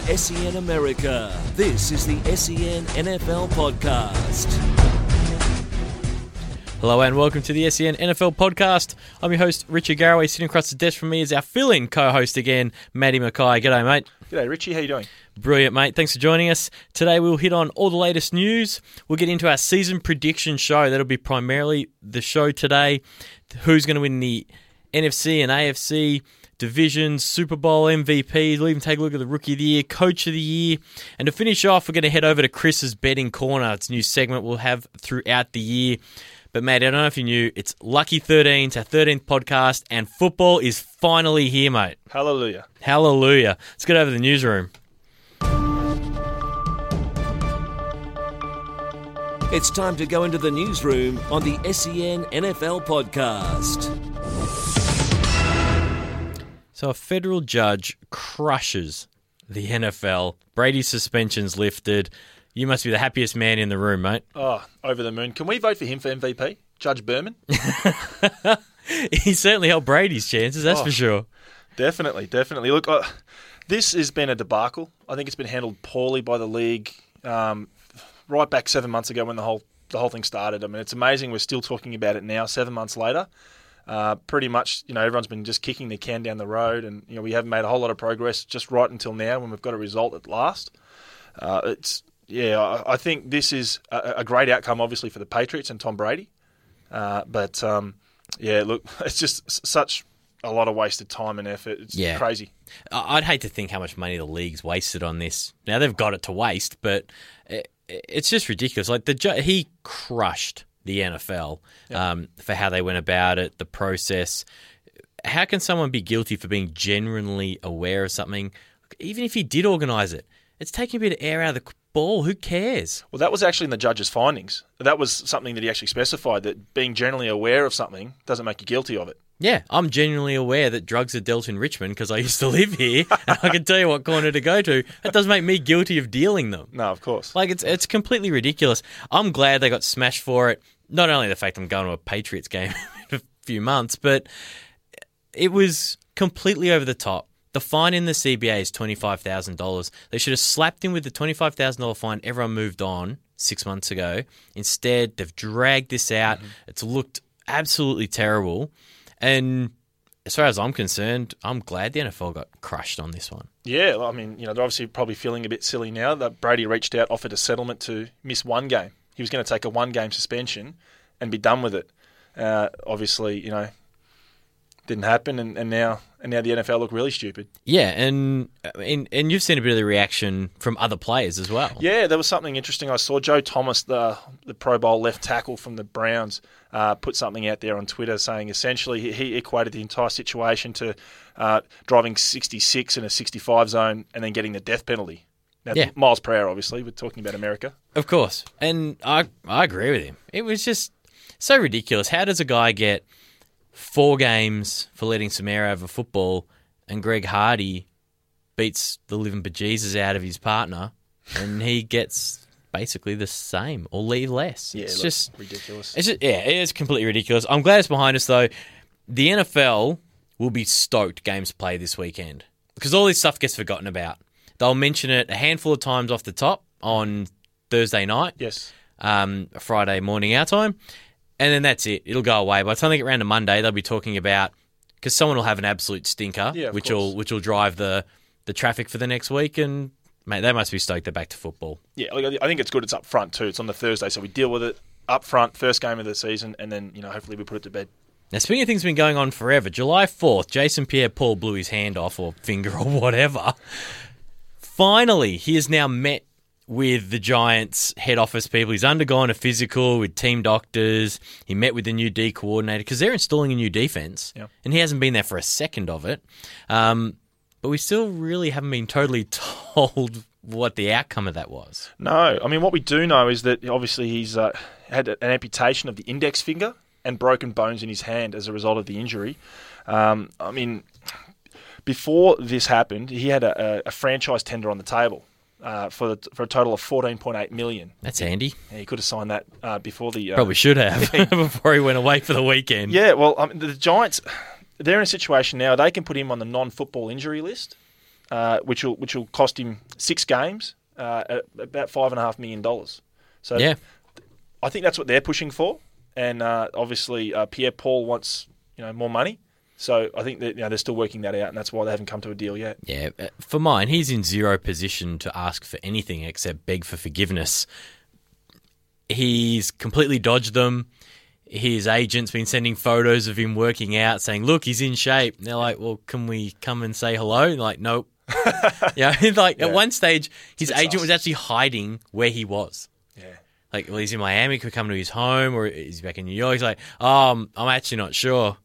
for SEN America. This is the SEN NFL Podcast. Hello and welcome to the SEN NFL podcast. I'm your host, Richard Garraway. Sitting across the desk from me is our fill-in co-host again, Maddie Mackay. G'day, mate. G'day, Richie. How you doing? Brilliant, mate. Thanks for joining us. Today we'll hit on all the latest news. We'll get into our season prediction show. That'll be primarily the show today. Who's going to win the NFC and AFC divisions, Super Bowl MVP. We'll even take a look at the Rookie of the Year, Coach of the Year. And to finish off, we're going to head over to Chris's Betting Corner. It's a new segment we'll have throughout the year. But, mate, I don't know if you knew, it's Lucky 13, it's our 13th podcast, and football is finally here, mate. Hallelujah. Hallelujah. Let's get over to the newsroom. It's time to go into the newsroom on the SEN NFL Podcast. So, a federal judge crushes the NFL. Brady's suspension's lifted. You must be the happiest man in the room, mate. Oh, over the moon. Can we vote for him for MVP? Judge Berman? he certainly helped Brady's chances, that's Oh. for sure. definitely, definitely. Look, uh, this has been a debacle. I think it's been handled poorly by the league. Um, right back seven months ago when the whole the whole thing started. I mean, it's amazing we're still talking about it now, seven months later. Uh, pretty much, you know, everyone's been just kicking the can down the road, and you know, we haven't made a whole lot of progress just right until now when we've got a result at last. Uh, it's yeah, I, I think this is a, a great outcome, obviously for the Patriots and Tom Brady. Uh, but um, yeah, look, it's just such a lot of wasted time and effort. It's Yeah. crazy. I'd hate to think how much money the league's wasted on this. Now they've got it to waste, but it- it's just ridiculous. Like the he crushed the NFL um, for how they went about it, the process. How can someone be guilty for being genuinely aware of something, even if he did organise it? It's taking a bit of air out of the ball. Who cares? Well, that was actually in the judge's findings. That was something that he actually specified that being generally aware of something doesn't make you guilty of it. Yeah, I'm genuinely aware that drugs are dealt in Richmond because I used to live here, and I can tell you what corner to go to. That doesn't make me guilty of dealing them. No, of course. Like it's it's completely ridiculous. I'm glad they got smashed for it. Not only the fact I'm going to a Patriots game in a few months, but it was completely over the top. The fine in the CBA is twenty five thousand dollars. They should have slapped him with the twenty five thousand dollar fine. Everyone moved on six months ago. Instead, they've dragged this out. Mm-hmm. It's looked absolutely terrible. And as far as I'm concerned, I'm glad the NFL got crushed on this one. Yeah, well, I mean, you know, they're obviously probably feeling a bit silly now that Brady reached out, offered a settlement to miss one game. He was going to take a one game suspension and be done with it. Uh, obviously, you know, didn't happen, and, and now and now the NFL look really stupid. Yeah, and and and you've seen a bit of the reaction from other players as well. Yeah, there was something interesting I saw. Joe Thomas, the the Pro Bowl left tackle from the Browns, uh, put something out there on Twitter saying essentially he, he equated the entire situation to uh, driving 66 in a 65 zone and then getting the death penalty. Now, Yeah. miles per hour, obviously. We're talking about America. Of course, and I I agree with him. It was just so ridiculous. How does a guy get four games for letting some air over football, and Greg Hardy beats the living bejesus out of his partner, and he gets basically the same or leave less? Yeah, it's just ridiculous. It's just, yeah, it is completely ridiculous. I'm glad it's behind us though. The NFL will be stoked games play this weekend because all this stuff gets forgotten about. They'll mention it a handful of times off the top on Thursday night, yes. um, Friday morning our time, and then that's it. It'll go away. By the time they get around to Monday, they'll be talking about because someone will have an absolute stinker, Yeah, which course. will which will drive the the traffic for the next week. And mate, they must be stoked they're back to football. Yeah, I think it's good it's up front too. It's on the Thursday, so we deal with it up front, first game of the season, and then, you know, hopefully we put it to bed. Now, speaking of things been going on forever, July 4th, Jason Pierre Paul blew his hand off or finger or whatever. Finally, he has now met with the Giants head office people. He's undergone a physical with team doctors. He met with the new D coordinator because they're installing a new defense, Yeah. and he hasn't been there for a second of it. Um, but we still really haven't been totally told what the outcome of that was. No, I mean what we do know is that obviously he's uh, had an amputation of the index finger and broken bones in his hand as a result of the injury. Um, I mean, before this happened, he had a, a, franchise tender on the table uh, for the, for a total of fourteen point eight million. That's handy. Yeah, he could have signed that uh, before the uh, Probably should have before he went away for the weekend. Yeah, well, I mean, the Giants, they're in a situation now. They can put him on the non-football injury list. uh, which will which will cost him six games uh, at about five and a half million dollars. So Yeah. I think that's what they're pushing for, and uh, obviously uh, Pierre Paul wants you know more money. So I think that you know they're still working that out, and that's why they haven't come to a deal yet. Yeah, uh, for mine, he's in zero position to ask for anything except beg for forgiveness. He's completely dodged them. His agent's been sending photos of him working out, saying, "Look, he's in shape." And they're like, "Well, can we come and say hello?" And like, nope. yeah, like Yeah. at one stage, his agent sus. was actually hiding where he was. Yeah. Like, well, he's in Miami. Could we come to his home, or is he back in New York? He's like, "Oh, I'm, I'm actually not sure."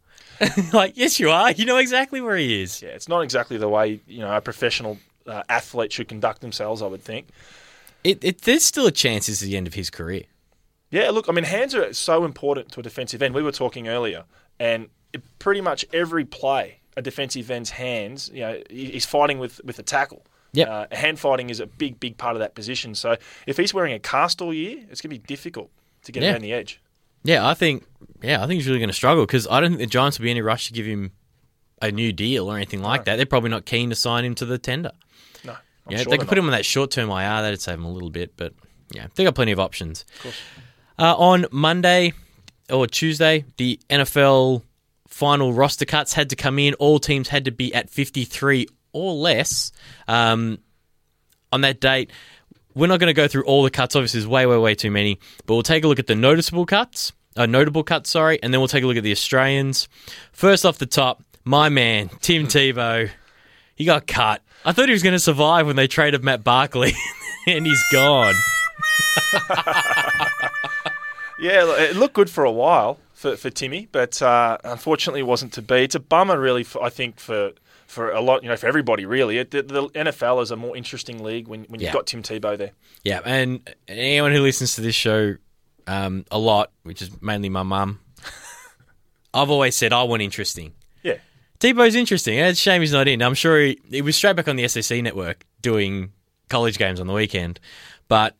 like, yes, you are. You know exactly where he is. Yeah, it's not exactly the way you know a professional uh, athlete should conduct themselves. I would think. It, it, there's still a chance this is the end of his career. Yeah, look, I mean, hands are so important to a defensive end. We were talking earlier, and it, pretty much every play, a defensive end's hands, you know, he's fighting with with a tackle. Yep. Uh, hand fighting is a big, big part of that position. So if he's wearing a cast all year, it's going to be difficult to get Yeah. around the edge. Yeah, I think. Yeah, I think he's really going to struggle because I don't think the Giants will be in any rush to give him a new deal or anything like that. They're probably not keen to sign him to the tender. No, I'm yeah, sure they could put him on that short term IR. That'd save him a little bit, but yeah, they got plenty of options. Of Uh, on Monday or Tuesday, the NFL final roster cuts had to come in. All teams had to be at 53 or less. Um, on that date, we're not going to go through all the cuts. Obviously, there's way, way, way too many. But we'll take a look at the noticeable cuts, uh, notable cuts, sorry, and then we'll take a look at the Australians. First off the top, my man Tim Tebow, he got cut. I thought he was going to survive when they traded Matt Barkley, and he's gone. Yeah, it looked good for a while for, for Timmy, but uh, unfortunately, it wasn't to be. It's a bummer, really. For, I think for for a lot, you know, for everybody, really. It, the, the NFL is a more interesting league when, when you've got Tim Tebow there. Yeah, and anyone who listens to this show um, a lot, which is mainly my mum, I've always said I want interesting. Yeah, Tebow's interesting. and It's a shame he's not in. I'm sure he, he was straight back on the SEC network doing college games on the weekend, but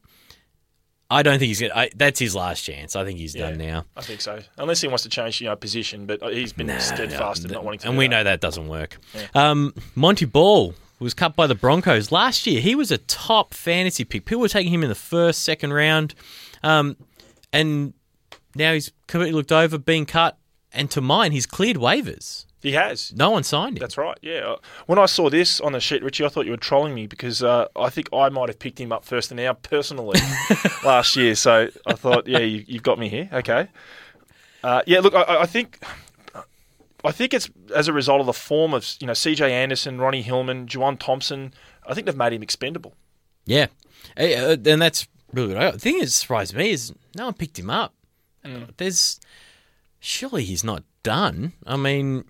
I don't think he's going to. That's his last chance. I think he's done Yeah. now. I think so. Unless he wants to change, you know, position, but he's been steadfast in not wanting to. And do we that. know that doesn't work. Um, Montee Ball was cut by the Broncos last year. He was a top fantasy pick. People were taking him in the first, second round, um, and now he's completely looked over, being cut. And to mine, he's cleared waivers. He has. No one signed him. That's right. Yeah. Uh, When I saw this on the sheet, Richie, I thought you were trolling me because uh, I think I might have picked him up first and now personally last year. So I thought, yeah, you, you've got me here. Okay. Uh, yeah. Look, I- I, think. I think it's as a result of the form of you know C.J. Anderson, Ronnie Hillman, Juwan Thompson. I think they've made him expendable. Yeah, Eh, uh, and that's really good. The thing that surprised me is no one picked him up. There's surely he's not done. I mean,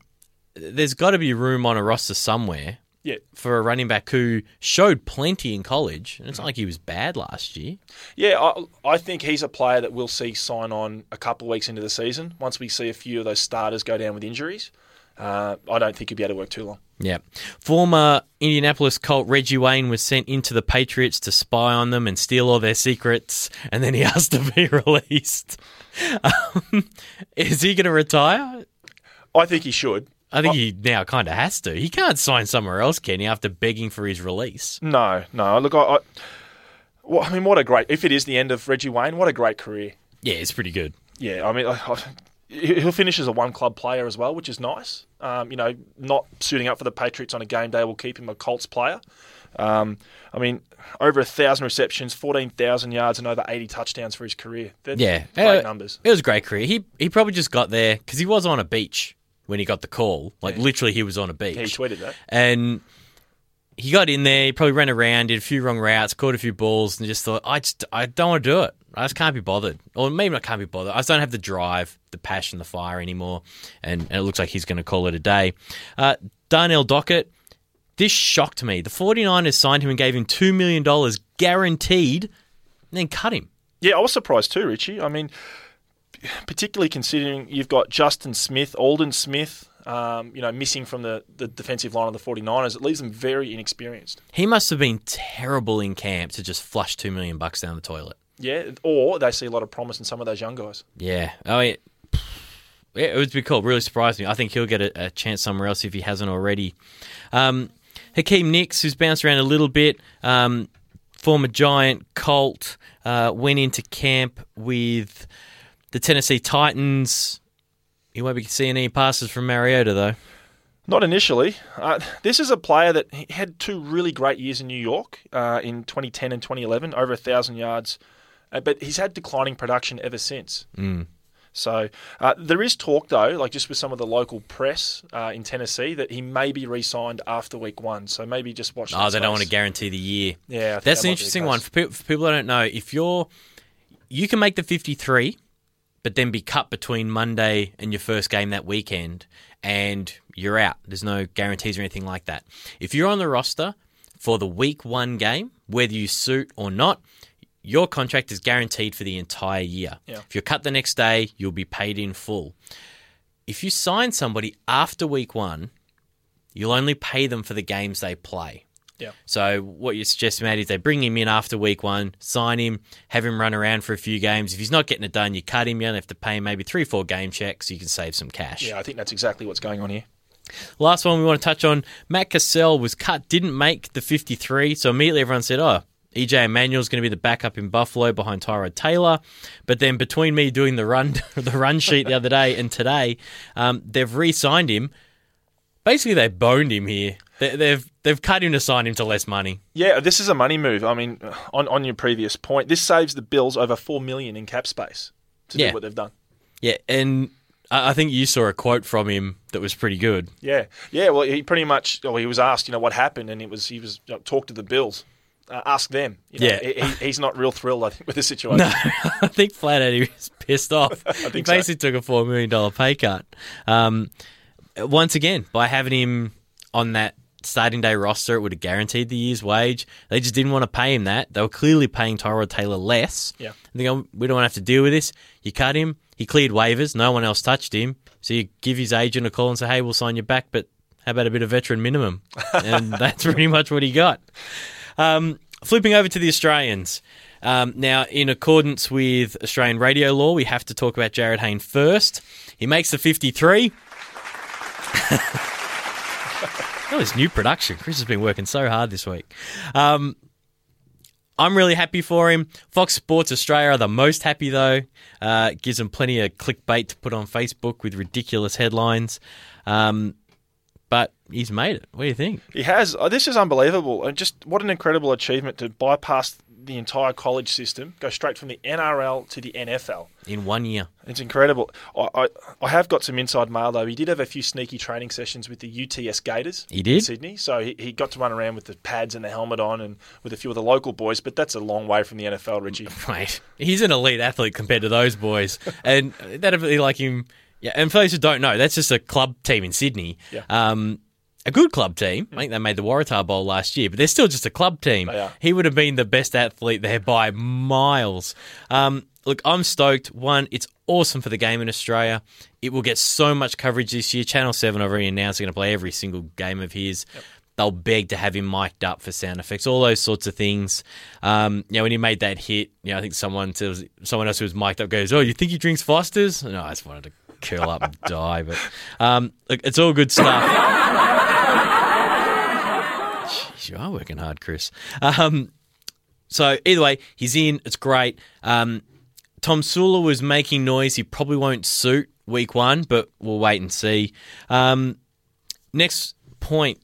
there's got to be room on a roster somewhere Yeah. for a running back who showed plenty in college. And it's not like he was bad last year. Yeah, I, I think he's a player that we'll see sign on a couple of weeks into the season. Once we see a few of those starters go down with injuries, uh, I don't think he'll be able to work too long. Yeah. Former Indianapolis Colt Reggie Wayne was sent into the Patriots to spy on them and steal all their secrets, and then he asked to be released. Um, is he going to retire? I think he should. I think he now kind of has to. He can't sign somewhere else, can he, after begging for his release? No, no. Look, I, I, well, I mean, what a great. If it is the end of Reggie Wayne, what a great career. Yeah, it's pretty good. Yeah, I mean, I, I, he'll finish as a one club player as well, which is nice. Um, you know, not suiting up for the Patriots on a game day will keep him a Colts player. Um, I mean, over a thousand receptions, fourteen thousand yards, and over eighty touchdowns for his career. They're Yeah. great Uh, numbers. It was a great career. He he probably just got there because he was on a beach when he got the call. Like, literally, he was on a beach. Yeah, he tweeted that. and he got in there. He probably ran around, did a few wrong routes, caught a few balls, and just thought, I just I don't want to do it. I just can't be bothered, or maybe I can't be bothered. I just don't have the drive, the passion, the fire anymore. And, and it looks like he's going to call it a day. Uh, Darnell Dockett, this shocked me. The 49ers signed him and gave him two million dollars guaranteed, and then cut him. Yeah, I was surprised too, Richie. I mean, particularly considering you've got Justin Smith, Aldon Smith, um, you know, missing from the, the defensive line of the 49ers. It leaves them very inexperienced. He must have been terrible in camp to just flush two million bucks down the toilet. Yeah, or they see a lot of promise in some of those young guys. Yeah. Oh, yeah. Yeah, it would be cool. Really surprised me. I think he'll get a, a chance somewhere else if he hasn't already. Um, Hakeem Nicks, who's bounced around a little bit, um, former Giant, Colt, uh, went into camp with the Tennessee Titans. He won't be seeing any passes from Mariota, though. Not initially. Uh, this is a player that had two really great years in New York uh, in 2010 and 2011, over a thousand yards, uh, but he's had declining production ever since. Mm. So uh, there is talk, though, like just with some of the local press uh, in Tennessee, that he may be re-signed after week one. So maybe just watch. Oh, they don't want to guarantee the year. Yeah, That's that an might be the interesting one for people, for people that don't know. If you're, you can make the 53, but then be cut between Monday and your first game that weekend, and you're out. There's no guarantees or anything like that. If you're on the roster for the week one game, whether you suit or not, your contract is guaranteed for the entire year. Yeah. If you're cut the next day, you'll be paid in full. If you sign somebody after week one, you'll only pay them for the games they play. Yeah. So what you're suggesting, Matt, is they bring him in after week one, sign him, have him run around for a few games. If he's not getting it done, you cut him. You only have to pay him maybe three, four game checks. So you can save some cash. Yeah, I think that's exactly what's going on here. Last one we want to touch on: Matt Cassel was cut, didn't make the 53. So immediately everyone said, "Oh, EJ Manuel's going to be the backup in Buffalo behind Tyrod Taylor." But then between me doing the run the run sheet the other day and today, um, they've re-signed him. Basically, they boned him here. They, they've they've cut him to sign him to less money. Yeah, this is a money move. I mean, on on your previous point, this saves the Bills over four million in cap space to Yeah. do what they've done. Yeah, and I I think you saw a quote from him that was pretty good. Yeah, yeah. Well, he pretty much. Well, he was asked, you know, what happened, and it was he was you know, talk to the Bills, uh, ask them. You know, Yeah. he, he- he's not real thrilled, I think, with the situation. No, I think flat out he was pissed off. he think so. basically took a four million dollar pay cut. Um, once again, by having him on that starting day roster, it would have guaranteed the year's wage. They just didn't want to pay him that. They were clearly paying Tyrod Taylor less. Yeah. They go, we don't want to have to deal with this. You cut him. He cleared waivers. No one else touched him. So you give his agent a call and say, hey, we'll sign you back, but how about a bit of veteran minimum? And that's pretty much what he got. Um, flipping over to the Australians. Um, now, in accordance with Australian radio law, we have to talk about Jarryd Hayne first. He makes the 53. oh, this new production. Chris has been working so hard this week. Um, I'm really happy for him. Fox Sports Australia are the most happy, though. Uh, gives them plenty of clickbait to put on Facebook with ridiculous headlines. Um, but he's made it. What do you think? He has. Oh, this is unbelievable, and just what an incredible achievement to bypass the entire college system, go straight from the NRL to the NFL. In one year. It's incredible. I, I, I have got some inside mail though. He did have a few sneaky training sessions with the UTS Gators. He did? in Sydney, so he, he got to run around with the pads and the helmet on, and with a few of the local boys. But that's a long way from the NFL, Richie. Right, he's an elite athlete compared to those boys, and that'd be like him. Yeah, and for those who don't know, that's just a club team in Sydney. Yeah. Um, a good club team. I think they made the Waratah Bowl last year, but they're still just a club team. He would have been the best athlete there by miles. Um, look, I'm stoked. One, it's awesome for the game in Australia. It will get so much coverage this year. Channel 7 already announced they're going to play every single game of his. They'll beg to have him mic'd up for sound effects, all those sorts of things. Um, you know, when he made that hit, you know, I think someone says, someone else who was mic'd up goes, "Oh, you think he drinks Fosters?" No, I just wanted to curl up and die. But um, look, it's all good stuff. You are working hard, Chris. Um, so either way, he's in. It's great. Um, Tom Sula was making noise. He probably won't suit week one, but we'll wait and see. Um, next point,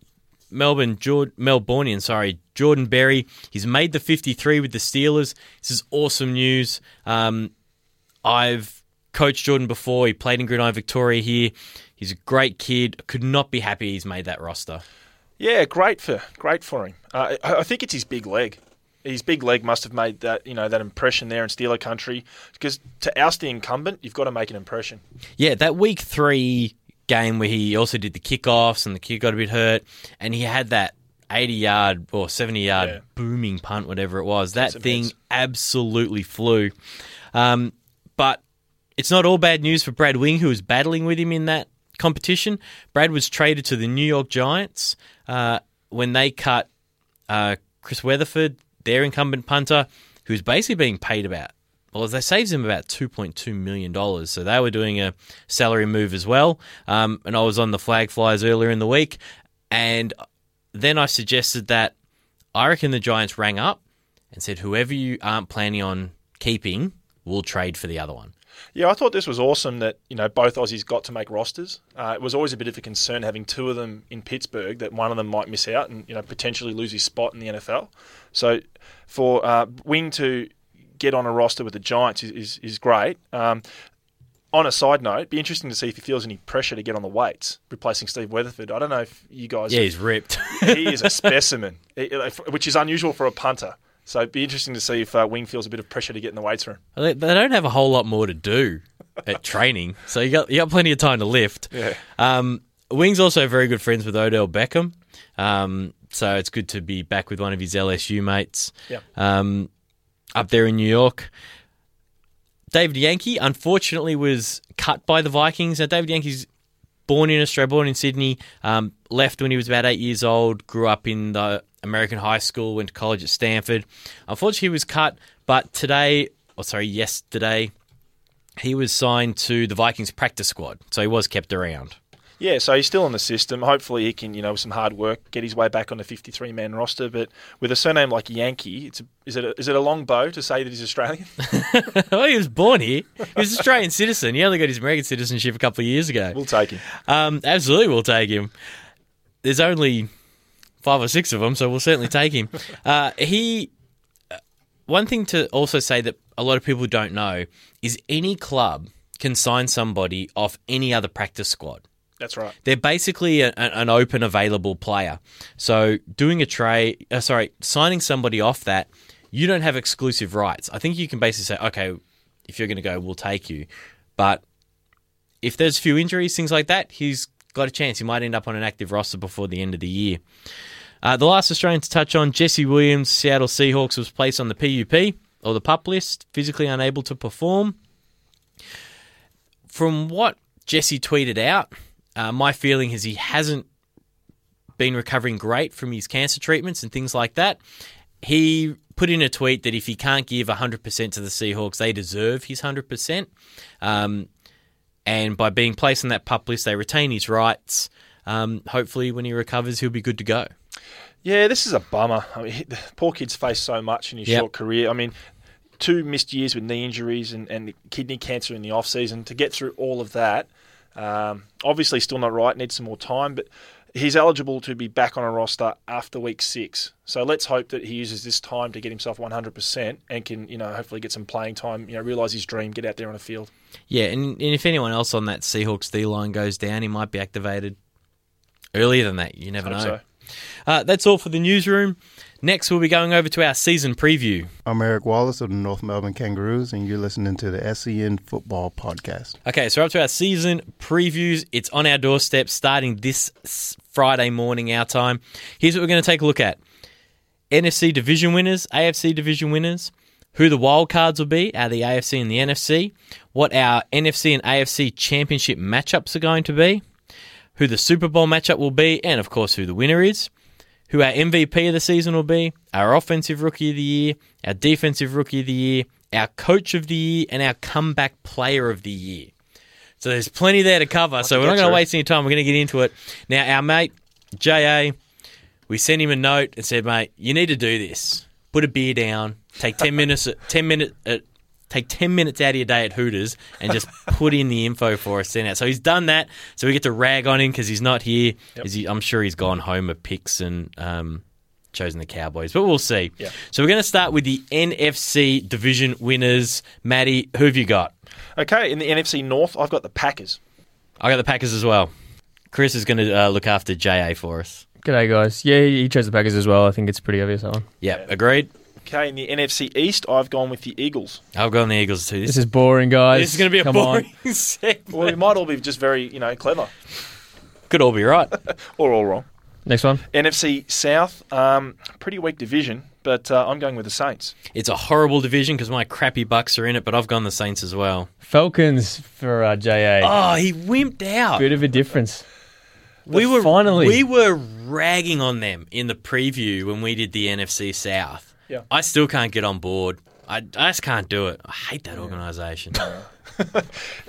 Melbourne, Jord- Melbourneian, sorry, Jordan Berry. He's made the 53 with the Steelers. This is awesome news. Um, I've coached Jordan before. He played in Gridiron Victoria here. He's a great kid. Could not be happy he's made that roster. Yeah, great for great for him. Uh, I I think it's his big leg. His big leg must have made that you know that impression there in Steeler country. Because to oust the incumbent, you've got to make an impression. Yeah, that week three game where he also did the kickoffs and the kid got a bit hurt, and he had that 80 yard or 70 yard Yeah. booming punt, whatever it was. That thing hits. absolutely flew. Um, but it's not all bad news for Brad Wing, who was battling with him in that competition. Brad was traded to the New York Giants uh, when they cut uh, Chris Weatherford, their incumbent punter, who's basically being paid about well, they saved him about two point two million dollars. So they were doing a salary move as well. Um, and I was on the flag flyers earlier in the week, and then I suggested that I reckon the Giants rang up and said, whoever you aren't planning on keeping, we'll trade for the other one. Yeah, I thought this was awesome that you know both Aussies got to make rosters. Uh, it was always a bit of a concern having two of them in Pittsburgh that one of them might miss out and you know potentially lose his spot in the NFL. So for uh, Wing to get on a roster with the Giants is is, is great. Um, on a side note, it'd be interesting to see if he feels any pressure to get on the weights, replacing Steve Weatherford. I don't know if you guys. Yeah, he's ripped. he is a specimen, which is unusual for a punter. So it'd be interesting to see if uh, Wing feels a bit of pressure to get in the weights room. They they don't have a whole lot more to do at training, so you got you got plenty of time to lift. Yeah. Um, Wing's also very good friends with Odell Beckham, um, so it's good to be back with one of his LSU mates Yeah. um, up there in New York. David Yankey, unfortunately, was cut by the Vikings. Now, David Yankey's born in Australia, born in Sydney, um, left when he was about eight years old, grew up in the American high school, went to college at Stanford. Unfortunately, he was cut, but today, or sorry, yesterday, he was signed to the Vikings practice squad, so he was kept around. Yeah, so he's still in the system. Hopefully, he can, you know, with some hard work, get his way back on the 53 man roster. But with a surname like Yankey, it's a, is it a, is it a long bow to say that he's Australian? well, he was born here. He was an Australian citizen. He only got his American citizenship a couple of years ago. we'll take him. Um, absolutely, we'll take him. There's only five or six of them, so we'll certainly take him. Uh, he. uh, One thing to also say that a lot of people don't know is any club can sign somebody off any other practice squad. That's right. They're basically a, an open, available player. So doing a trade, uh, sorry, signing somebody off that, you don't have exclusive rights. I think you can basically say, okay, if you're going to go, we'll take you. But if there's a few injuries, things like that, he's got a chance. He might end up on an active roster before the end of the year. Uh, the last Australian to touch on, Jesse Williams, Seattle Seahawks, was placed on the PUP or the pup list, physically unable to perform. From what Jesse tweeted out, uh, my feeling is he hasn't been recovering great from his cancer treatments and things like that. He put in a tweet that if he can't give 100% to the Seahawks, they deserve his 100%. Um, and by being placed on that pup list, they retain his rights. Um, hopefully, when he recovers, he'll be good to go. Yeah, this is a bummer. I mean, the poor kid's faced so much in his Yep. short career. I mean, two missed years with knee injuries and, and kidney cancer in the off season. To get through all of that, um, obviously still not right. Needs some more time, but he's eligible to be back on a roster after week six. So let's hope that he uses this time to get himself 100% and can, you know, hopefully get some playing time. You know, realize his dream, get out there on the field. Yeah, and, and if anyone else on that Seahawks D line goes down, he might be activated earlier than that. You never Hope know. so. Uh, that's all for the newsroom. Next, we'll be going over to our season preview. I'm Eric Wallace of the North Melbourne Kangaroos, and you're listening to the SEN Football Podcast. Okay, so up to our season previews. It's on our doorstep starting this Friday morning, our time. Here's what we're going to take a look at NFC division winners, AFC division winners, who the wild cards will be out of the AFC and the NFC, what our NFC and AFC championship matchups are going to be, who the Super Bowl matchup will be, and of course, who the winner is, who our MVP of the season will be, our offensive rookie of the year, our defensive rookie of the year, our coach of the year, and our comeback player of the year. So there's plenty there to cover. so we're not going to waste any time. We're going to get into it. Now, our mate, JA, we sent him a note and said, mate, you need to do this. Put a beer down, take 10 minutes, 10 minute, uh, take 10 minutes out of your day at Hooters and just put in the info for us. Send out. So he's done that. So we get to rag on him because he's not here. 'Cause he- I'm sure he's gone home of picks and um, chosen the Cowboys, but we'll see. Yeah. So we're going to start with the NFC division winners. Maddie, who have you got? Okay, in the NFC North, I've got the Packers. I got the Packers as well. Chris is going to uh, look after JA for us. G'day, guys. Yeah, he chose the Packers as well. I think it's pretty obvious that one. Yeah, agreed. Okay, in the NFC East, I've gone with the Eagles. I've gone the Eagles too. This, This is boring, guys. this is going to be a Come boring On. segment. Well, we might all be just very, you know, clever Could all be right. or all wrong. Next one. NFC South, um, pretty weak division, but uh, I'm going with the Saints. It's a horrible division because my crappy Bucks are in it, but I've gone the Saints as well. Falcons for uh, JA. Oh, he wimped out. Bit of a difference. we were finally. we were ragging on them in the preview when we did the NFC South. Yeah. I still can't get on board. I, I just can't do it. I hate that organisation.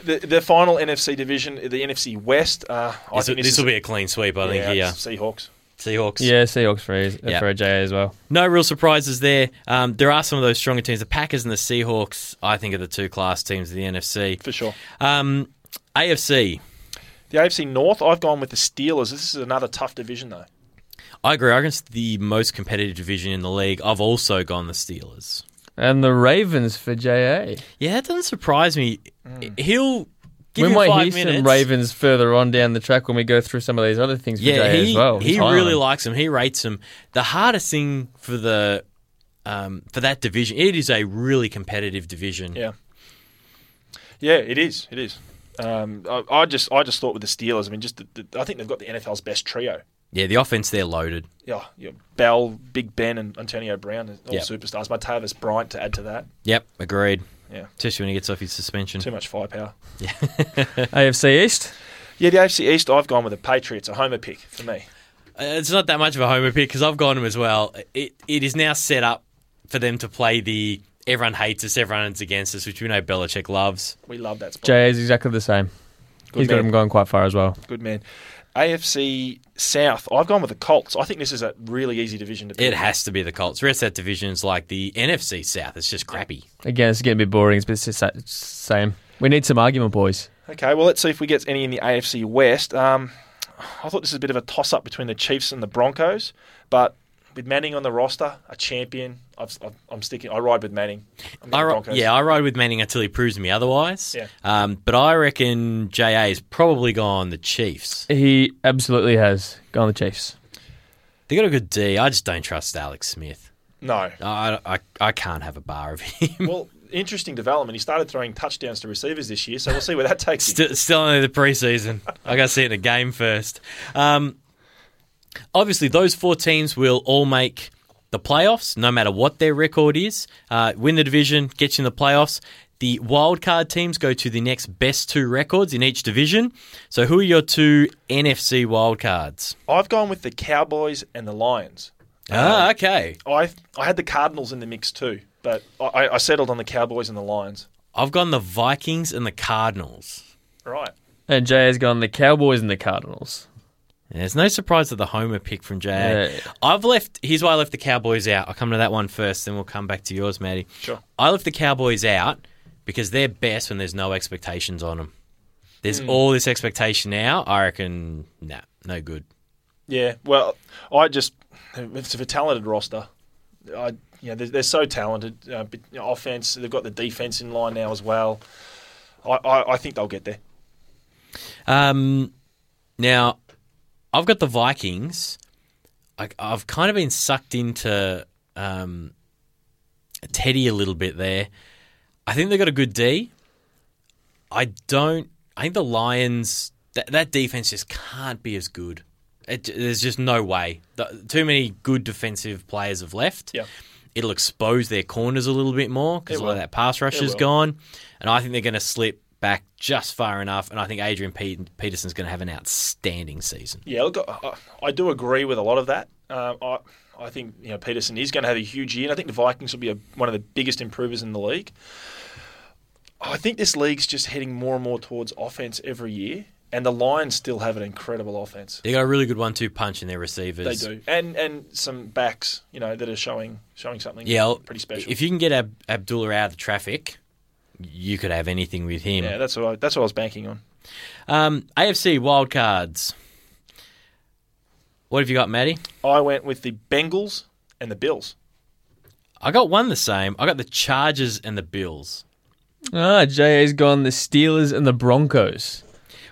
The, the final NFC division, the NFC West, uh, I This, think this will be a clean sweep, I think. yeah, Here, Seahawks. Seahawks. Yeah, Seahawks for, a- Yeah. for a JA as well. No real surprises there. Um, there are some of those stronger teams. The Packers and the Seahawks, I think, are the two class teams of the NFC. for sure. Um, AFC, The AFC North, I've gone with the Steelers. This is another tough division, though. I agree. I reckon it's the most competitive division in the league. I've also gone the Steelers. And the Ravens for JA. Yeah, that doesn't surprise me. He'll give we him might five hear minutes. some Ravens further on down the track when we go through some of these other things for Yeah, JA he as well. he He's really likes him. He rates him. The hardest thing for the um, for that division, it is a really competitive division. Yeah. Yeah, it is. It is. Um, I, I just, I just thought with the Steelers. I mean, just the, the, I think they've got the NFL's best trio. Yeah, the offense they're loaded. Yeah, yeah Bell, Big Ben, and Antonio Brown, all Yep. superstars. Martavis Bryant to add to that. Yep, agreed. Yeah, Especially when he gets off his suspension. too much firepower. Yeah. AFC East. Yeah, the AFC East. I've gone with the Patriots. A homer pick for me. Uh, It's not that much of a homer pick because I've gone them as well. It it is now set up for them to play the everyone hates us, everyone's against us, which we know Belichick loves. We love that spot. JA is exactly the same. Good He's got man. him going quite far as well. Good man. AFC South. I've gone with the Colts. I think this is a really easy division to pick. It has to be the Colts. The rest of that division is like the NFC South. It's just crappy. Again, it's getting a bit boring, but it's just the same. We need some argument, boys. Okay, well, let's see if we get any in the AFC West. Um, I thought this was a bit of a toss up between the Chiefs and the Broncos, but with Manning on the roster, a champion, I've, I've, I'm sticking. I ride with Manning. I'm ri- yeah, I ride with Manning until he proves me otherwise. Yeah. Um, but I reckon JA's probably gone the Chiefs. He absolutely has gone the Chiefs. They got a good D. I just don't trust Alex Smith. No. I, I, I can't have a bar of him. Well, interesting development. He started throwing touchdowns to receivers this year, so we'll see where that takes him. Still, still only the preseason. I got to see it in a game first. Um, obviously, those four teams will all make the playoffs, no matter what their record is. Uh, win the division, get you in the playoffs. The wildcard teams go to the next best two records in each division. So, who are your two NFC wildcards? I've gone with the Cowboys and the Lions. Ah, okay. I I had the Cardinals in the mix too, but I, I settled on the Cowboys and the Lions. I've gone the Vikings and the Cardinals. Right. And Jay has gone the Cowboys and the Cardinals. There's no surprise that the homer pick from JA. Yeah. I've left. Here's why I left the Cowboys out. I'll come to that one first, then we'll come back to yours, Matty. Sure. I left the Cowboys out because they're best when there's no expectations on them. There's all this expectation now. I reckon, nah, no good. Yeah. Well, I just it's a talented roster. I you know they're, they're so talented. Uh, but, you know, offense. They've got the defense in line now as well. I, I, I think they'll get there. Um, now, I've got the Vikings. I, I've kind of been sucked into um, Teddy a little bit there. I think they've got a good D. I don't. I think the Lions. That, that defense just can't be as good. It, there's just no way. The, too many good defensive players have left. Yeah. It'll expose their corners a little bit more because a lot of that pass rush It is will. gone. And I think they're going to slip back just far enough. And I think Adrian Pe- Peterson's going to have an outstanding season. Yeah, look, I, I do agree with a lot of that. Um, I, I think you know Peterson is going to have a huge year, and I think the Vikings will be a, one of the biggest improvers in the league. I think this league's just heading more and more towards offense every year, and the Lions still have an incredible offense. They got a really good one-two punch in their receivers. They do, and and some backs, you know, that are showing showing something Yeah, pretty special. If you can get Ab- Abdullah out of the traffic, you could have anything with him. yeah, that's what I, that's what I was banking on. Um, AFC wildcards. What have you got, Matty? I went with the Bengals and the Bills. I got one the same. I got the Chargers and the Bills. Ah, JA's gone the Steelers and the Broncos.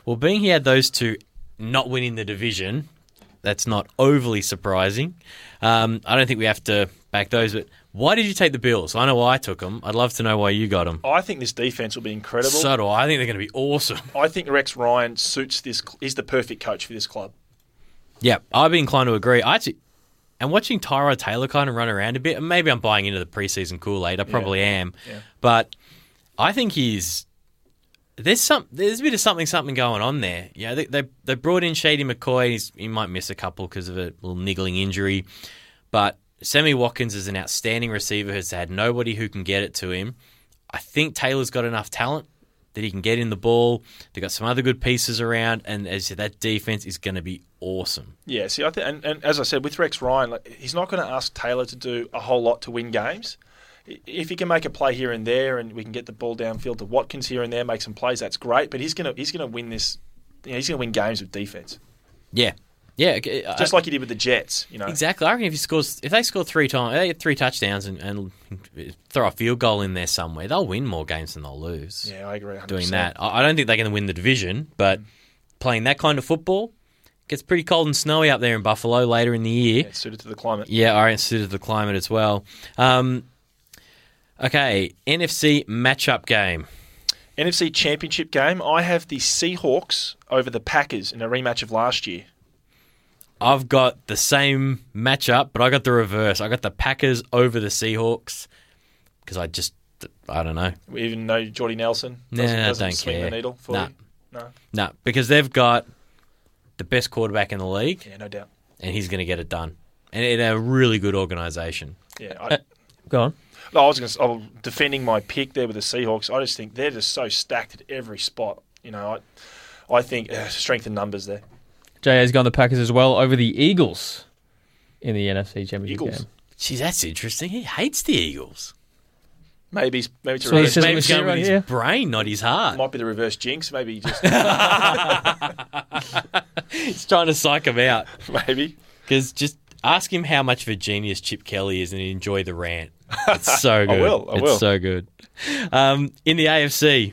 Well, being he had those two not winning the division, that's not overly surprising. Um, I don't think we have to back those. But why did you take the Bills? I know why I took them. I'd love to know why you got them. I think this defense will be incredible. So do I. I think they're going to be awesome. I think Rex Ryan suits this. He's the perfect coach for this club. Yeah, I'd be inclined to agree. I actually, and watching Tyrod Taylor kind of run around a bit, and maybe I'm buying into the preseason Kool Aid. I probably am, yeah. but I think he's there's some there's a bit of something something going on there. Yeah, they they, they brought in Shady McCoy. He's, he might miss a couple because of a little niggling injury, but Sammy Watkins is an outstanding receiver. Has had nobody who can get it to him. I think Taylor's got enough talent that he can get in the ball. They've got some other good pieces around, and as you said, that defense is going to be awesome. Yeah, see, I think, and, and as I said, with Rex Ryan, like, he's not going to ask Taylor to do a whole lot to win games. If he can make a play here and there, and we can get the ball downfield to Watkins here and there, make some plays, that's great. But he's going to he's going to win this. You know, he's going to win games with defense, Yeah, yeah, I- just like he did with the Jets. You know, Exactly. I reckon if he scores, if they score three times, they get three touchdowns and, and throw a field goal in there somewhere, they'll win more games than they'll lose. Yeah, I agree. 100%. Doing that, I I don't think they're going to win the division, but playing that kind of football gets pretty cold and snowy up there in Buffalo later in the year. yeah, suited to the climate. Yeah, I reckon suited to the climate as well. Um, okay, NFC matchup game. NFC Championship game. I have the Seahawks over the Packers in a rematch of last year. I've got the same matchup, but I got the reverse. I got the Packers over the Seahawks because I just, I don't know. Even though Jordy Nelson Nah, doesn't, I doesn't don't swing care. the needle for Nah. you. No, No, because they've got the best quarterback in the league, yeah, no doubt. and he's going to get it done. And in a really good organisation. Yeah, Uh, Go on. No, I was going to. I was defending my pick there with the Seahawks. I just think they're just so stacked at every spot. You know, I, I think uh, strength in numbers there. JA's gone the Packers as well over the Eagles in the NFC Championship Eagles. game. Geez, that's interesting. He hates the Eagles. Maybe he's- maybe it's a So reverse, Maybe we it's going right with his here? brain, not his heart. might be the reverse jinx. Maybe he just He's trying to psych him out. maybe. Because just ask him how much of a genius Chip Kelly is and enjoy the rant. It's so good. I will, I it's will. so good. Um, in the AFC,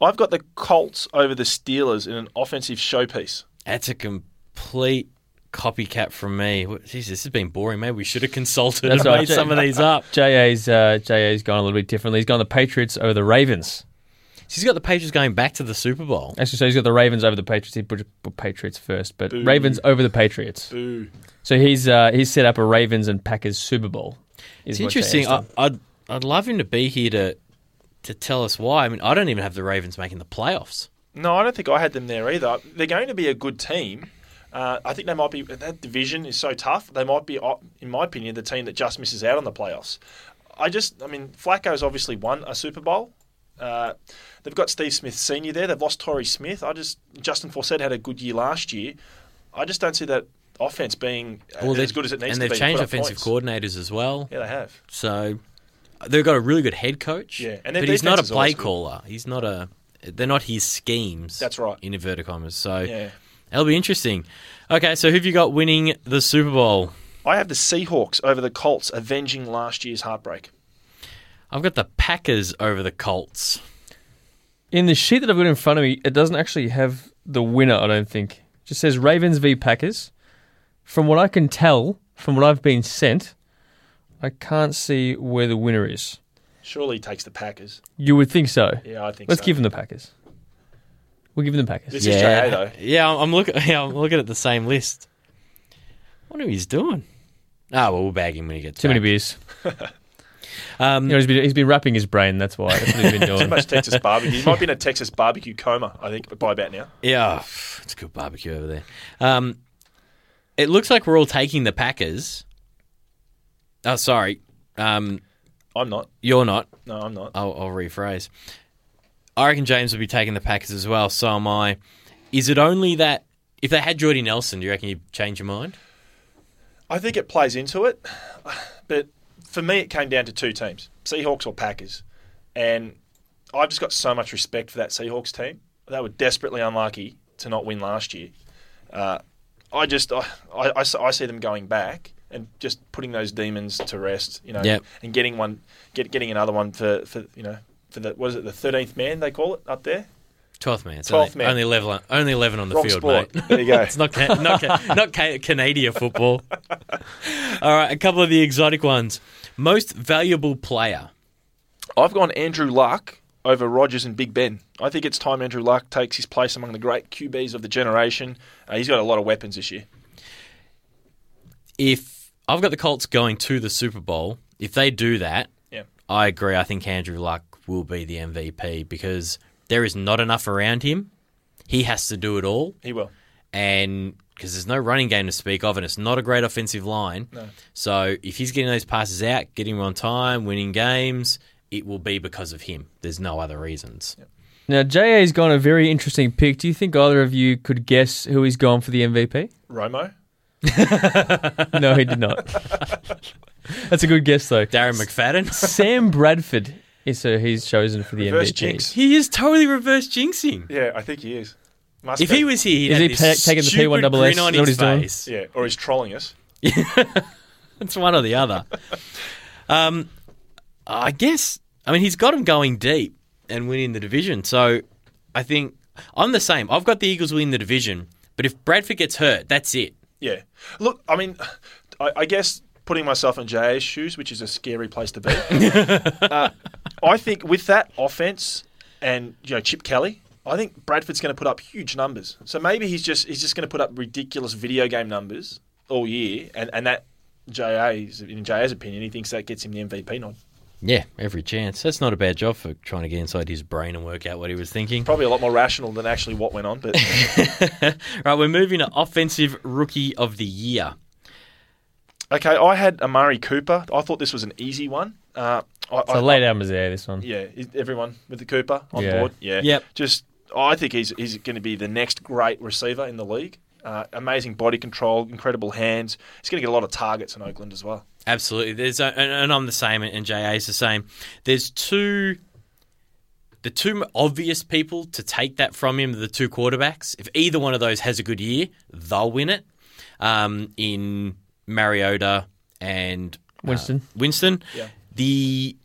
I've got the Colts over the Steelers in an offensive showpiece. That's a complete copycat from me. What- Jeez, this has been boring. Maybe we should have consulted That's and right. made some of these up. JA's uh, JA's gone a little bit differently. He's gone the Patriots over the Ravens. So He's got the Patriots going back to the Super Bowl. Actually, so he's got the Ravens over the Patriots. He put, put Patriots first, but Boo. Ravens over the Patriots. Boo. So he's uh, he's set up a Ravens and Packers Super Bowl. It's interesting. I, I'd I'd love him to be here to to tell us why. I mean, I don't even have the Ravens making the playoffs. No, I don't think I had them there either. They're going to be a good team. Uh, I think they might be. That division is so tough. They might be, in my opinion, the team that just misses out on the playoffs. I just, I mean, Flacco's obviously won a Super Bowl. Uh, they've got Steve Smith Senior there. They've lost Torrey Smith. I just Justin Forsett had a good year last year. I just don't see that offense being they've- as good as it needs to be. and they've changed offensive points. coordinators as well. Yeah, they have. So they've got a really good head coach. Yeah, and but he's not a play good. caller. He's not a. They're not his schemes. That's right. In inverted commas. So Yeah. that'll be interesting. Okay, so who've you got winning the Super Bowl? I have the Seahawks over the Colts, avenging last year's heartbreak. I've got the Packers over the Colts. In the sheet that I've got in front of me, it doesn't actually have the winner. I don't think. It just says Ravens v Packers. From what I can tell, from what I've been sent, I can't see where the winner is. Surely he takes the Packers. You would think so. Yeah, I think Let's so. give them the Packers. We'll give them the Packers. This is JA, though. Yeah, I'm looking. Yeah, I'm looking at the same list. I wonder what he's doing. Ah, well, we'll bag him when he gets Too many beers. Um, You know, he's been, he's been wrapping his brain. That's why. That's what he's been doing. Too much Texas barbecue. He might be in a Texas barbecue coma, I think, by about now. Yeah, it's a good barbecue over there. Um, it looks like we're all taking the Packers. Oh, sorry. Um, I'm not. you're not. No, I'm not. I'll, I'll rephrase. I reckon James will be taking the Packers as well. So am I. Is it only that if they had Jordy Nelson, do you reckon you'd change your mind? I think it plays into it, but for me, it came down to two teams: Seahawks or Packers. And I've just got so much respect for that Seahawks team. They were desperately unlucky to not win last year. Uh, I just, I, I see them going back and just putting those demons to rest. You know, Yep. and getting one, get, getting another one for, for you know, for the what is it, the thirteenth man they call it up there. Twelfth man. 12th only, man. Only eleven. Only eleven on the Wrong field, sport. mate. There you go. it's not ca- not ca- not ca- Canadian football. All right, a couple of the exotic ones. Most valuable player. I've gone Andrew Luck over Rodgers and Big Ben. I think it's time Andrew Luck takes his place among the great QBs of the generation. Uh, he's got a lot of weapons this year. If I've got the Colts going to the Super Bowl, if they do that, Yeah. I agree. I think Andrew Luck will be the MVP because there is not enough around him. He has to do it all, He will. and because there's no running game to speak of, and it's not a great offensive line. No. So if he's getting those passes out, getting them on time, winning games, it will be because of him. There's no other reasons. Now, JA's gone a very interesting pick. Do you think either of you could guess who he's gone for the MVP? Romo. No, he did not. That's a good guess, though. Darren McFadden. Sam Bradford is who he's chosen for the Reverse MVP. jinx. he is totally reverse jinxing. Yeah, I think he is. Must If be. he was here, he'd Is have he this ta- taking the stupid P1SS? grin on Is that what his he's doing? face. yeah, or he's trolling us. It's one or the other. um, I guess. I mean, he's got him going deep and winning the division. So I think I'm the same. I've got the Eagles winning the division, but if Bradford gets hurt, that's it. Yeah. Look, I mean, I, I guess putting myself in JA's shoes, which is a scary place to be. uh, I think with that offense and you know Chip Kelly, I think Bradford's going to put up huge numbers. So maybe he's just he's just going to put up ridiculous video game numbers all year, and and that JA's in JA's opinion, he thinks that gets him the MVP nod. Yeah, every chance. That's not a bad job for trying to get inside his brain and work out what he was thinking. Probably a lot more rational than actually what went on, but right, we're moving to offensive rookie of the year. okay. I had Amari Cooper. I thought this was an easy one. Uh, I, So lay down Mazare, this one. Yeah, everyone with the Cooper on Yeah. board? Yeah. Yep. Just, I think he's he's going to be the next great receiver in the league. Uh, amazing body control, incredible hands. He's going to get a lot of targets in Oakland as well. Absolutely. There's a, and, and I'm the same, and JA is the same. There's two. The two obvious people to take that from him are the two quarterbacks. If either one of those has a good year, they'll win it. Um, in Mariota and uh, Winston. Winston. Yeah. The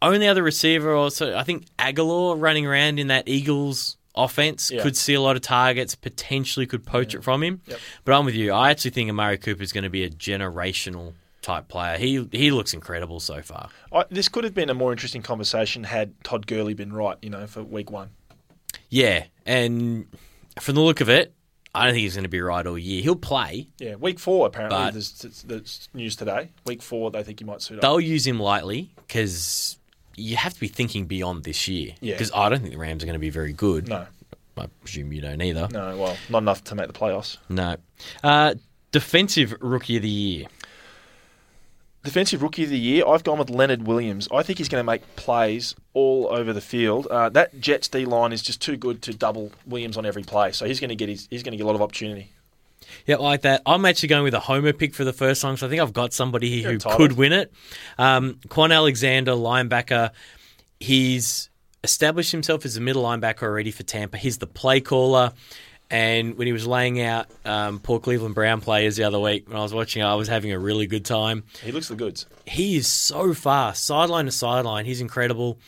only other receiver, also, I think Agholor running around in that Eagles offense Yeah. could see a lot of targets, potentially could poach it from him. Yep. But I'm with you. I actually think Amari Cooper is going to be a generational type player. He he looks incredible so far. I, this could have been a more interesting conversation had Todd Gurley been right, you know, for week one. Yeah, and from the look of it, I don't think he's going to be right all year. He'll play. Yeah, week four apparently. There's, there's news today. Week four, they think he might suit up. They'll use him lightly because you have to be thinking beyond this year. Yeah. Because I don't think the Rams are going to be very good. No, I presume you don't either. no, well, not enough to make the playoffs. No. Uh, defensive rookie of the year. Defensive rookie of the year, I've gone with Leonard Williams. I think he's going to make plays all over the field. Uh, that Jets D line is just too good to double Williams on every play, so he's going to get his, he's going to get a lot of opportunity. Yeah, I like that. I'm actually going with a homer pick for the first time, so I think I've got somebody here You're who entitled. could win it. Um, Kwon Alexander, linebacker. He's established himself as a middle linebacker already for Tampa. He's the play caller. And when he was laying out um, poor Cleveland Brown players the other week, when I was watching, I was having a really good time. He looks the goods. He is so fast, sideline to sideline. He's incredible.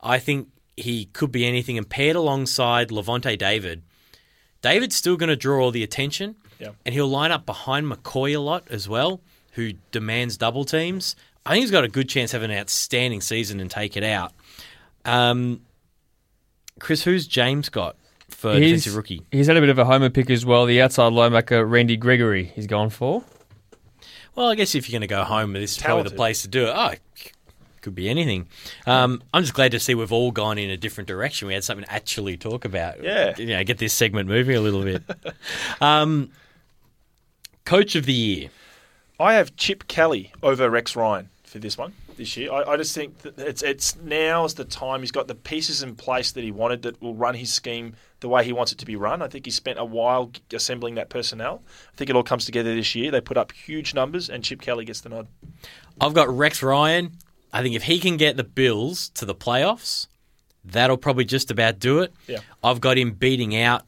I think he could be anything. And paired alongside Lavonte David, David's still going to draw all the attention, Yeah. and he'll line up behind McCoy a lot as well, who demands double teams. I think he's got a good chance of having an outstanding season and take it out. Um, Chris, who's James got for He's, defensive rookie? he's had a bit of a homer pick as well. The outside linebacker, Randy Gregory, he's gone for. Well, I guess if you're going to go home, this is probably the place to do it. Oh, could be anything. Um, I'm just glad to see we've all gone in a different direction. We had something to actually talk about. Yeah. You know, get this segment moving a little bit. um, Coach of the year. I have Chip Kelly over Rex Ryan for this one this year. I, I just think that it's it's now's the time. He's got the pieces in place that he wanted that will run his scheme the way he wants it to be run. I think he spent a while assembling that personnel. I think it all comes together this year. They put up huge numbers, and Chip Kelly gets the nod. I've got Rex Ryan. I think if he can get the Bills to the playoffs, that'll probably just about do it. Yeah. I've got him beating out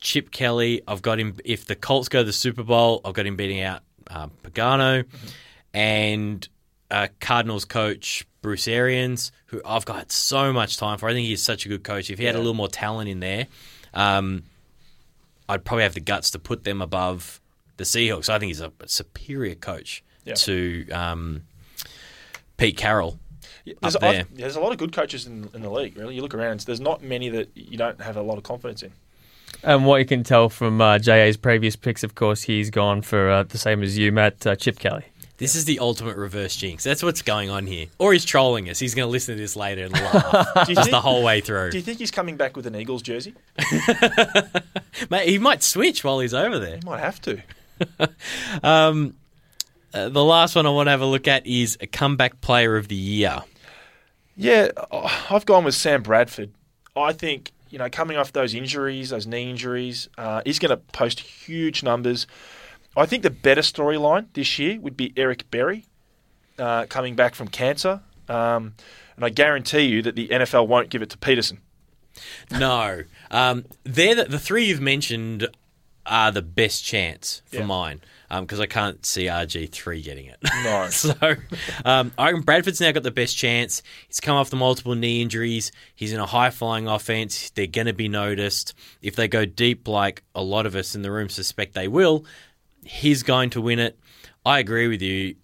Chip Kelly. I've got him if the Colts go to the Super Bowl. I've got him beating out uh, Pagano and uh, Cardinals coach Bruce Arians, who I've got so much time for. I think he's such a good coach. If he had a little more talent in there, um, I'd probably have the guts to put them above the Seahawks. I think he's a superior coach Yeah. to um, Pete Carroll. There's, Up I- there. there's a lot of good coaches in, in the league. Really, you look around. There's not many that you don't have a lot of confidence in. And what you can tell from uh, JA's previous picks, of course, he's gone for uh, the same as you, Matt, uh, Chip Kelly. This is the ultimate reverse jinx. That's what's going on here. Or he's trolling us. He's going to listen to this later and laugh just the whole way through. do you think he's coming back with an Eagles jersey? Mate, he might switch while he's over there. He might have to. Um, uh, the last one I want to have a look at is a comeback player of the year. Yeah, I've gone with Sam Bradford. I think you know coming off those injuries, those knee injuries, uh, he's going to post huge numbers. I think the better storyline this year would be Eric Berry uh, coming back from cancer, um, and I guarantee you that the NFL won't give it to Peterson. No, um, they're the, the three you've mentioned are the best chance for Yeah. mine because I can't see RG three getting it. No. so um, I reckon Bradford's now got the best chance. He's come off the multiple knee injuries. He's in a high flying offense. They're going to be noticed if they go deep, like a lot of us in the room suspect they will. He's going to win it. I agree with you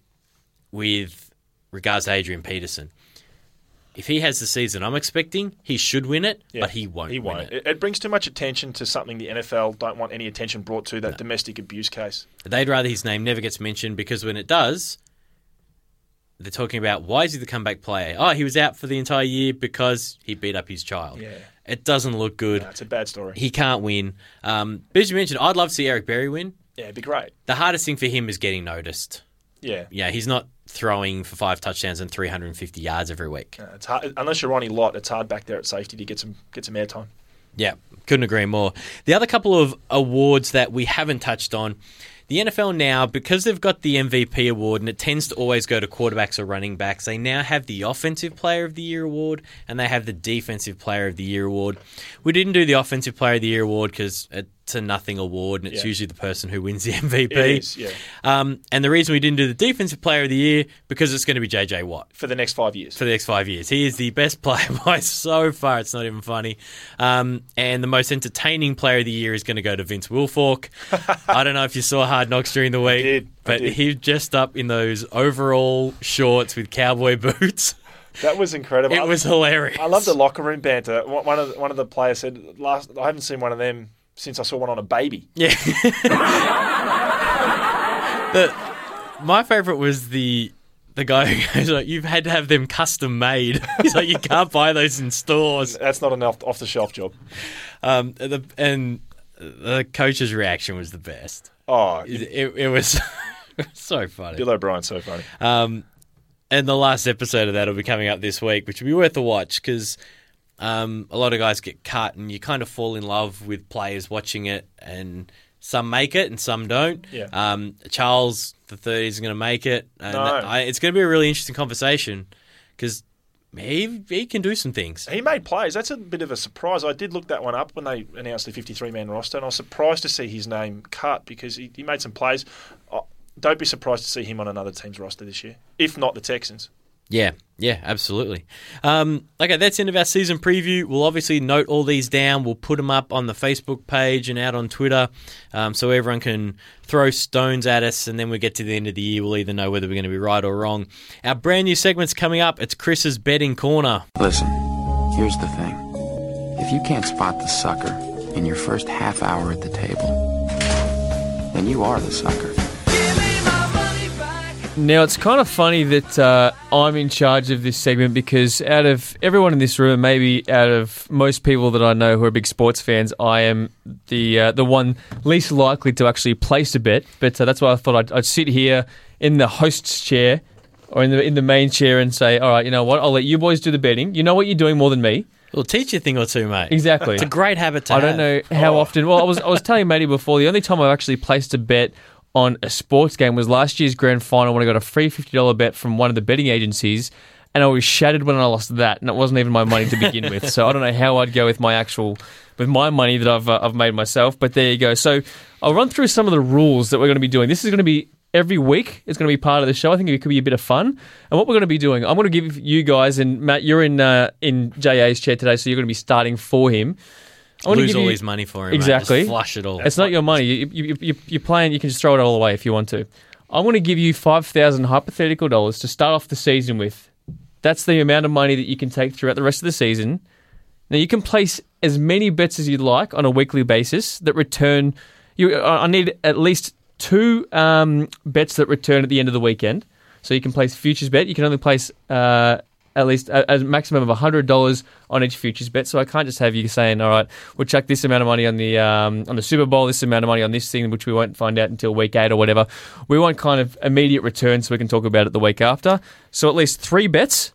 with regards to Adrian Peterson. If he has the season I'm expecting, he should win it, Yeah, but he won't. He won't. it. It. it brings too much attention to something the NFL don't want any attention brought to that domestic abuse case. They'd rather his name never gets mentioned because when it does, they're talking about why is he the comeback player? Oh, he was out for the entire year because he beat up his child. Yeah. It doesn't look good. No, it's a bad story. He can't win. Um, but as you mentioned, I'd love to see Eric Berry win. Yeah, it'd be great. The hardest thing for him is getting noticed. Yeah. Yeah, he's not throwing for five touchdowns and 350 yards every week. Uh, it's hard, unless you're Ronnie Lott, it's hard back there at safety to get some get some airtime. Yeah, couldn't agree more. The other couple of awards that we haven't touched on, the NFL now, because they've got the MVP award and it tends to always go to quarterbacks or running backs, they now have the Offensive Player of the Year award and they have the Defensive Player of the Year award. We didn't do the Offensive Player of the Year award because it's a nothing award and it's Yeah. usually the person who wins the MVP. Is, yeah. Um, and the reason we didn't do the Defensive Player of the Year because it's going to be JJ Watt For the next five years. for the next five years. He is the best player by so far. It's not even funny. Um, and the most entertaining player of the year is going to go to Vince Wilfork. I don't know if you saw Hard Knocks during the week, did. I but did. he dressed up in those overall shorts with cowboy boots. That was incredible. It was hilarious. I love the locker room banter. One one of the, one of the players said, "Last, I haven't seen one of them since I saw one on a baby." Yeah. the, my favorite was the the guy who goes like, "You've had to have them custom made." He's like, "You can't buy those in stores." That's not an off the shelf job. Um, the, and the coach's reaction was the best. Oh, It, it, it was so funny. Bill O'Brien's so funny. Um, and the last episode of that will be coming up this week, which will be worth a watch because um, a lot of guys get cut, and you kind of fall in love with players watching it, and some make it and some don't. Yeah. Um, Charles the third is going to make it, and No. I, it's going to be a really interesting conversation because he he can do some things. He made plays. That's a bit of a surprise. I did look that one up when they announced the 53 man roster, and I was surprised to see his name cut because he, he made some plays. Oh, don't be surprised to see him on another team's roster this year, if not the Texans. Yeah, yeah, absolutely. Um, okay, that's the end of our season preview. We'll obviously note all these down. We'll put them up on the Facebook page and out on Twitter um, so everyone can throw stones at us. And then we get to the end of the year, we'll either know whether we're going to be right or wrong. Our brand new segment's coming up. It's Chris's betting corner. Listen, here's the thing. If you can't spot the sucker in your first half hour at the table, then you are the sucker. Now, it's kind of funny that uh, I'm in charge of this segment because out of everyone in this room, maybe out of most people that I know who are big sports fans, I am the uh, the one least likely to actually place a bet. But uh, that's why I thought I'd, I'd sit here in the host's chair or in the in the main chair and say, "All right, you know what? I'll let you boys do the betting. You know what you're doing more than me. We'll teach you a thing or two, mate. Exactly. It's a great habit to I have. don't know how often. Well, I was I was telling Matty before the only time I've actually placed a bet on a sports game was last year's grand final when I got a free fifty dollar bet from one of the betting agencies, and I was shattered when I lost that, and it wasn't even my money to begin with. So I don't know how I'd go with my actual with my money that I've uh, I've made myself. But there you go. So I'll run through some of the rules that we're going to be doing. This is going to be. Every week, it's going to be part of the show. I think it could be a bit of fun. And what we're going to be doing, I'm going to give you guys, and Matt, you're in uh, in JA's chair today, so you're going to be starting for him. I wanna Lose give all you- his money for him. mate. Exactly. Just flush it all. It's not your money. You, you, you, you're playing. You can just throw it all away if you want to. I'm going to give you five thousand hypothetical dollars to start off the season with. That's the amount of money that you can take throughout the rest of the season. Now you can place as many bets as you'd like on a weekly basis that return. You, I I need at least two um, bets that return at the end of the weekend. So you can place futures bet. You can only place uh, at least a, a maximum of hundred dollars on each futures bet. So I can't just have you saying, "All right, we'll chuck this amount of money on the um, on the Super Bowl, this amount of money on this thing," which we won't find out until week eight or whatever. We want kind of immediate returns so we can talk about it the week after. So at least three bets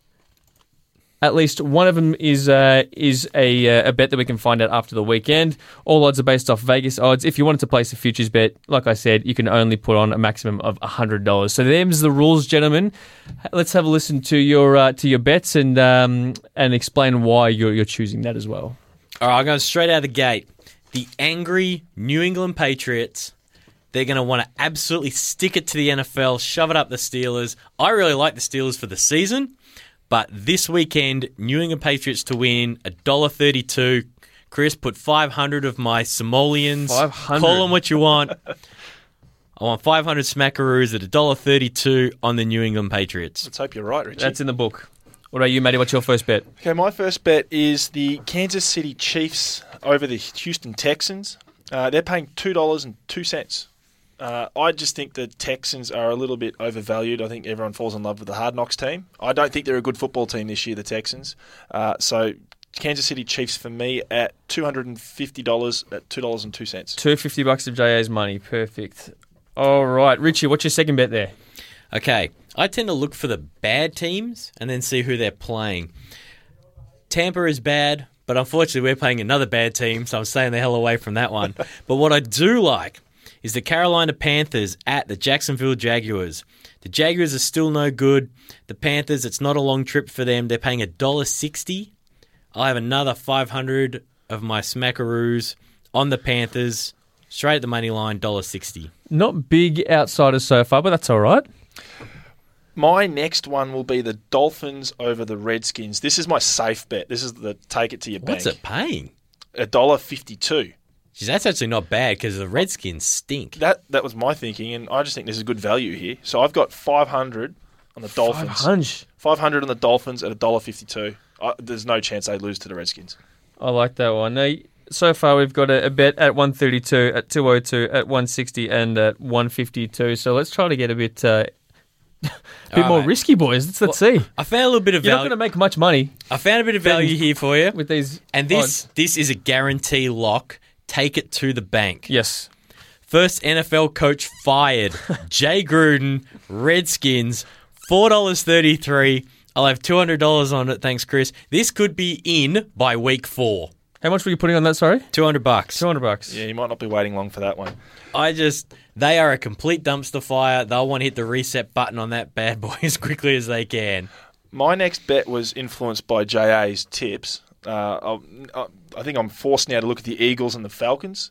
At least one of them is uh, is a, uh, a bet that we can find out after the weekend. All odds are based off Vegas odds. If you wanted to place a futures bet, like I said, you can only put on a maximum of hundred dollars. So them's the rules, gentlemen. Let's have a listen to your uh, to your bets and um, and explain why you're you're choosing that as well. All right, I'm going straight out of the gate. The angry New England Patriots. They're going to want to absolutely stick it to the NFL, shove it up the Steelers. I really like the Steelers for the season, but this weekend, New England Patriots to win $1.32. Chris, put 500 of my simoleons. 500. Call them what you want. I want 500 smackaroos at $1.32 on the New England Patriots. Let's hope you're right, Richard. That's in the book. What about you, Matty? What's your first bet? Okay, my first bet is the Kansas City Chiefs over the Houston Texans. Uh, they're paying $2.02. Uh, I just think the Texans are a little bit overvalued. I think everyone falls in love with the Hard Knocks team. I don't think they're a good football team this year, the Texans. Uh, so Kansas City Chiefs for me at two hundred and fifty dollars at two dollars and two cents. Two fifty bucks of JA's money. Perfect. All right, Richie. What's your second bet there? Okay, I tend to look for the bad teams and then see who they're playing. Tampa is bad, but unfortunately we're playing another bad team, so I'm staying the hell away from that one. but what I do like is the Carolina Panthers at the Jacksonville Jaguars. The Jaguars are still no good. The Panthers, it's not a long trip for them. They're paying $1.60. I'll have another 500 of my smackaroos on the Panthers, straight at the money line, $1.60. Not big outsiders so far, but that's all right. My next one will be the Dolphins over the Redskins. This is my safe bet. This is the take it to your What's bank. it paying? A dollar fifty-two. Geez, that's actually not bad because the Redskins stink. That that was my thinking, and I just think this is good value here. So I've got five hundred on the Dolphins. Hunch. Five hundred on the Dolphins at a dollar fifty-two. There's no chance they lose to the Redskins. I like that one. Now, so far, we've got a, a bet at 132, at 202, at 160, and at 152. So let's try to get a bit, uh, bit All more right. risky, boys. Let's, let's see. I found a little bit of You're not value. going to make much money I found a bit of value here for you, with these. and this this is a guarantee lock. Take it to the bank. Yes. First NFL coach fired. Jay Gruden, Redskins, four dollars thirty three. I'll have two hundred dollars on it. Thanks, Chris. This could be in by week four. How much were you putting on that? Sorry, Two hundred bucks. 200 bucks. Yeah, you might not be waiting long for that one. I just they are a complete dumpster fire. They'll want to hit the reset button on that bad boy as quickly as they can. My next bet was influenced by JA's tips. Uh, I'll- I I think I'm forced now to look at the Eagles and the Falcons.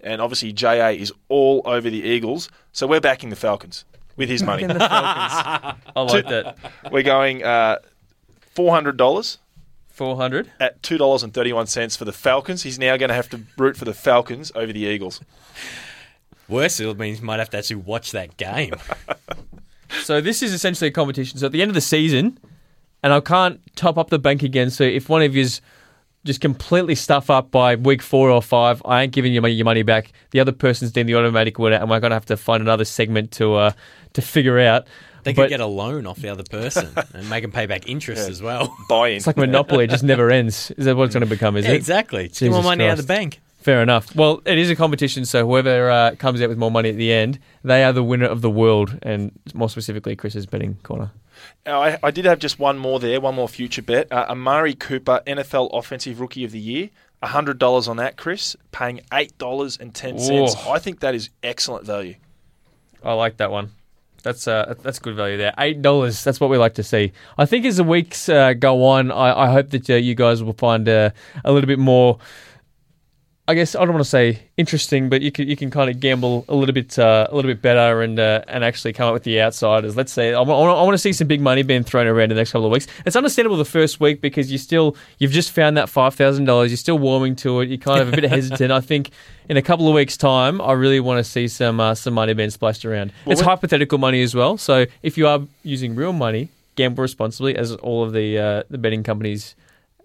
And obviously, JA is all over the Eagles. So we're backing the Falcons with his money. I like that. we're going uh, $400 400. at $2.31 for the Falcons. He's now going to have to root for the Falcons over the Eagles. Worse, it means you might have to actually watch that game. So this is essentially a competition. So at the end of the season, and I can't top up the bank again. So if one of you's just completely stuff up by week four or five, I ain't giving you money, your money back. The other person's deemed the automatic winner, and we're going to have to find another segment to uh, to figure out. They But could get a loan off the other person and make them pay back interest as well. Buy in. it's like Monopoly; it just never ends. Is that what it's going to become? Is Yeah, it? exactly. Just get more Jesus money out of the bank. Fair enough. Well, it is a competition, so whoever uh, comes out with more money at the end, they are the winner of the world, and more specifically, Chris's betting corner. Uh, I, I did have just one more there, one more future bet. Uh, Amari Cooper, NFL Offensive Rookie of the Year. $100 on that, Chris, paying $8.10. I think that is excellent value. I like that one. That's uh, that's good value there. Eight dollars. That's what we like to see. I think as the weeks uh, go on, I, I hope that uh, you guys will find uh, a little bit more. I guess I don't want to say interesting, but you can you can kind of gamble a little bit uh, a little bit better and uh, and actually come up with the outsiders. Let's say I want, I want to see some big money being thrown around in the next couple of weeks. It's understandable the first week because you still you've just found that five thousand dollars. You're still warming to it. You're kind of a bit hesitant. I think in a couple of weeks' time, I really want to see some uh, some money being splashed around. it's when- hypothetical money as well. So if you are using real money, gamble responsibly, as all of the uh, the betting companies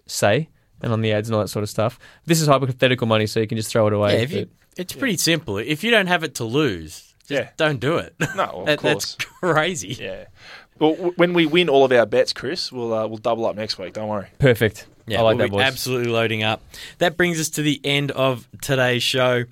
say, and on the ads and all that sort of stuff. This is hypothetical money, so you can just throw it away. Yeah, if you, it's pretty simple. If you don't have it to lose, just Yeah. don't do it. No, of That- course. That's crazy. Yeah. Well, w- when we win all of our bets, Chris, we'll uh, we'll double up next week. Don't worry. Perfect. Yeah, I like we'll that, be boys. absolutely loading up. That brings us to the end of today's show.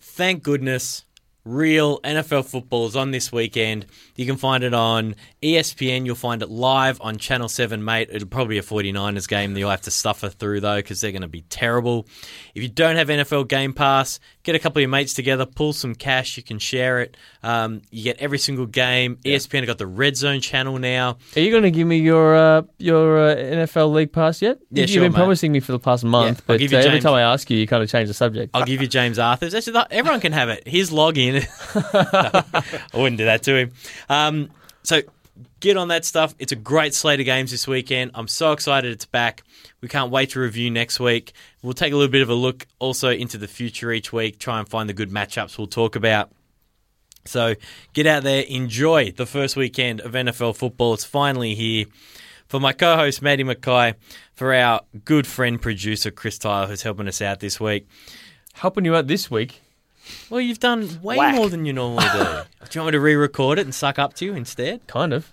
Thank goodness real NFL football is on this weekend. You can find it on ESPN. You'll find it live on Channel 7, mate. It'll probably be a 49ers game that you'll have to suffer through, though, because they're going to be terrible. If you don't have NFL Game Pass, get a couple of your mates together, pull some cash. You can share it. Um, you get every single game. E ESPN have got the Red Zone channel now. Are you going to give me your uh, your uh, NFL League Pass yet? Yeah, You've sure, been mate. promising me for the past month, I'll but uh, every time I ask you, you kind of change the subject. I'll give you James Arthur's. Actually, everyone can have it. His login. I wouldn't do that to him. Um, so get on that stuff. It's a great slate of games this weekend. I'm so excited it's back. We can't wait to review next week. We'll take a little bit of a look also into the future each week, try and find the good matchups we'll talk about. So get out there, enjoy the first weekend of NFL football. It's finally here. For my co host, Maddie Mackay, for our good friend producer, Chris Tyler, who's helping us out this week. Helping you out this week. Well, you've done way Whack. more than you normally do. do you want me to re-record it and suck up to you instead? Kind of.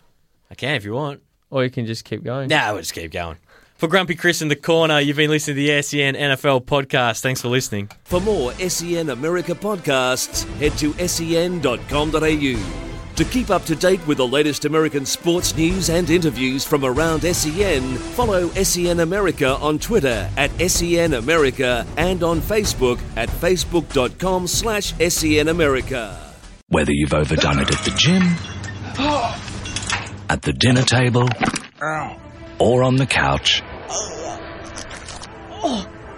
I can if you want. Or you can just keep going. Nah, we'll just keep going. For Grumpy Chris in the corner, you've been listening to the SEN NFL podcast. Thanks for listening. For more SEN America podcasts, head to sen.com.au. To keep up to date with the latest American sports news and interviews from around SEN, follow SEN America on Twitter at SEN America and on Facebook at facebook.com slash SEN America. Whether you've overdone it at the gym, oh, at the dinner table, or on the couch,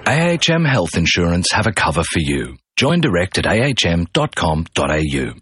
AHM Health Insurance have a cover for you. Join direct at ahm.com.au.